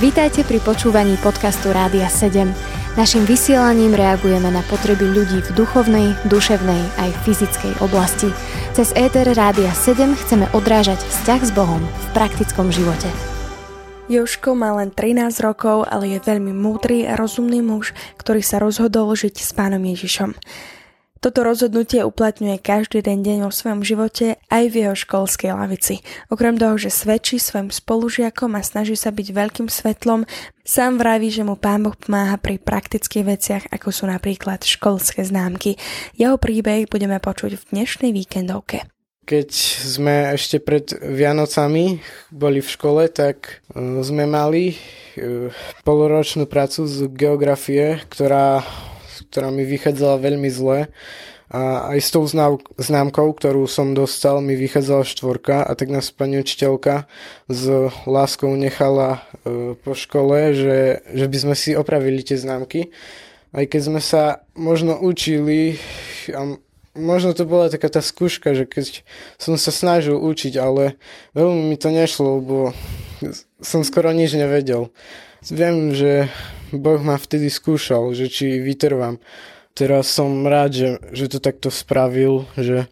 Vítajte pri počúvaní podcastu Rádia 7. Naším vysielaním reagujeme na potreby ľudí v duchovnej, duševnej aj fyzickej oblasti. Cez ETR Rádia 7 chceme odrážať vzťah s Bohom v praktickom živote. Joško má len 13 rokov, ale je veľmi múdry a rozumný muž, ktorý sa rozhodol žiť s pánom Ježišom. Toto rozhodnutie uplatňuje každý den deň vo svojom živote aj v jeho školskej lavici. Okrem toho, že svedčí svojim spolužiakom a snaží sa byť veľkým svetlom, sám vraví, že mu pán Boh pomáha pri praktických veciach, ako sú napríklad školské známky. Jeho príbeh budeme počuť v dnešnej víkendovke. Keď sme ešte pred Vianocami boli v škole, tak e, sme mali e, poloročnú prácu z geografie, ktorá ktorá mi vychádzala veľmi zle. A aj s tou známkou, ktorú som dostal, mi vychádzala štvorka a tak nás pani učiteľka s láskou nechala e, po škole, že, že by sme si opravili tie známky. Aj keď sme sa možno učili a možno to bola taká tá skúška, že keď som sa snažil učiť, ale veľmi mi to nešlo, lebo som skoro nič nevedel. Viem, že Boh ma vtedy skúšal, že či vytrvám. Teraz som rád, že, že to takto spravil, že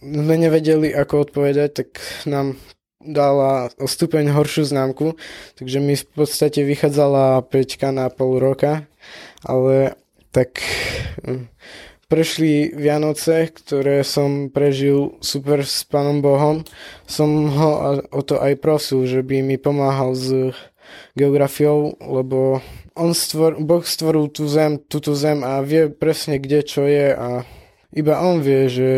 sme nevedeli, ako odpovedať, tak nám dala o stupeň horšiu známku, takže mi v podstate vychádzala 5 na pol roka, ale tak hm, prešli Vianoce, ktoré som prežil super s Pánom Bohom. Som ho o to aj prosil, že by mi pomáhal s geografiou, lebo on stvor, Boh stvoril tú zem, túto zem a vie presne kde čo je a iba on vie, že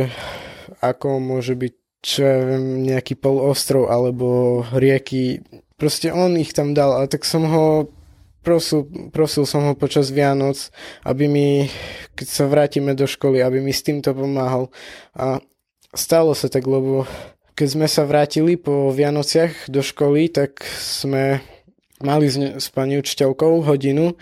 ako môže byť čo ja viem, nejaký polostrov alebo rieky. Proste on ich tam dal a tak som ho prosil, prosil som ho počas Vianoc, aby mi, keď sa vrátime do školy, aby mi s týmto pomáhal. A stalo sa tak, lebo keď sme sa vrátili po Vianociach do školy, tak sme mali s, s pani učiteľkou hodinu,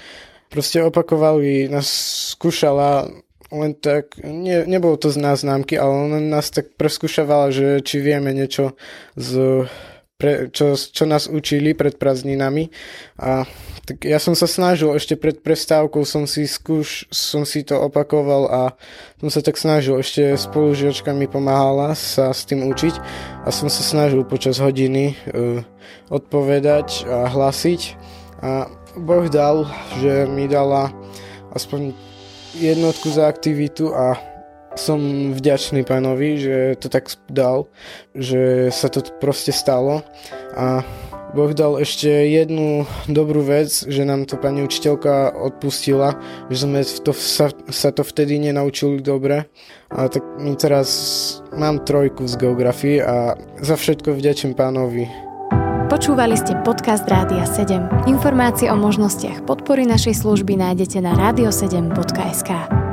proste opakovali, nás skúšala len tak, ne, nebolo to z nás známky, ale len nás tak preskúšavala, že či vieme niečo z pre, čo, čo nás učili pred prázdninami. A tak ja som sa snažil, ešte pred prestávkou som si skúš, som si to opakoval a som sa tak snažil, ešte spolužiačka mi pomáhala sa s tým učiť a som sa snažil počas hodiny uh, odpovedať a hlasiť a Boh dal, že mi dala aspoň jednotku za aktivitu a som vďačný pánovi, že to tak dal, že sa to proste stalo a Boh dal ešte jednu dobrú vec, že nám to pani učiteľka odpustila, že sme to, sa, sa to vtedy nenaučili dobre. A tak my teraz mám trojku z geografie a za všetko vďačím pánovi. Počúvali ste podcast Rádia 7. Informácie o možnostiach podpory našej služby nájdete na radio7.sk.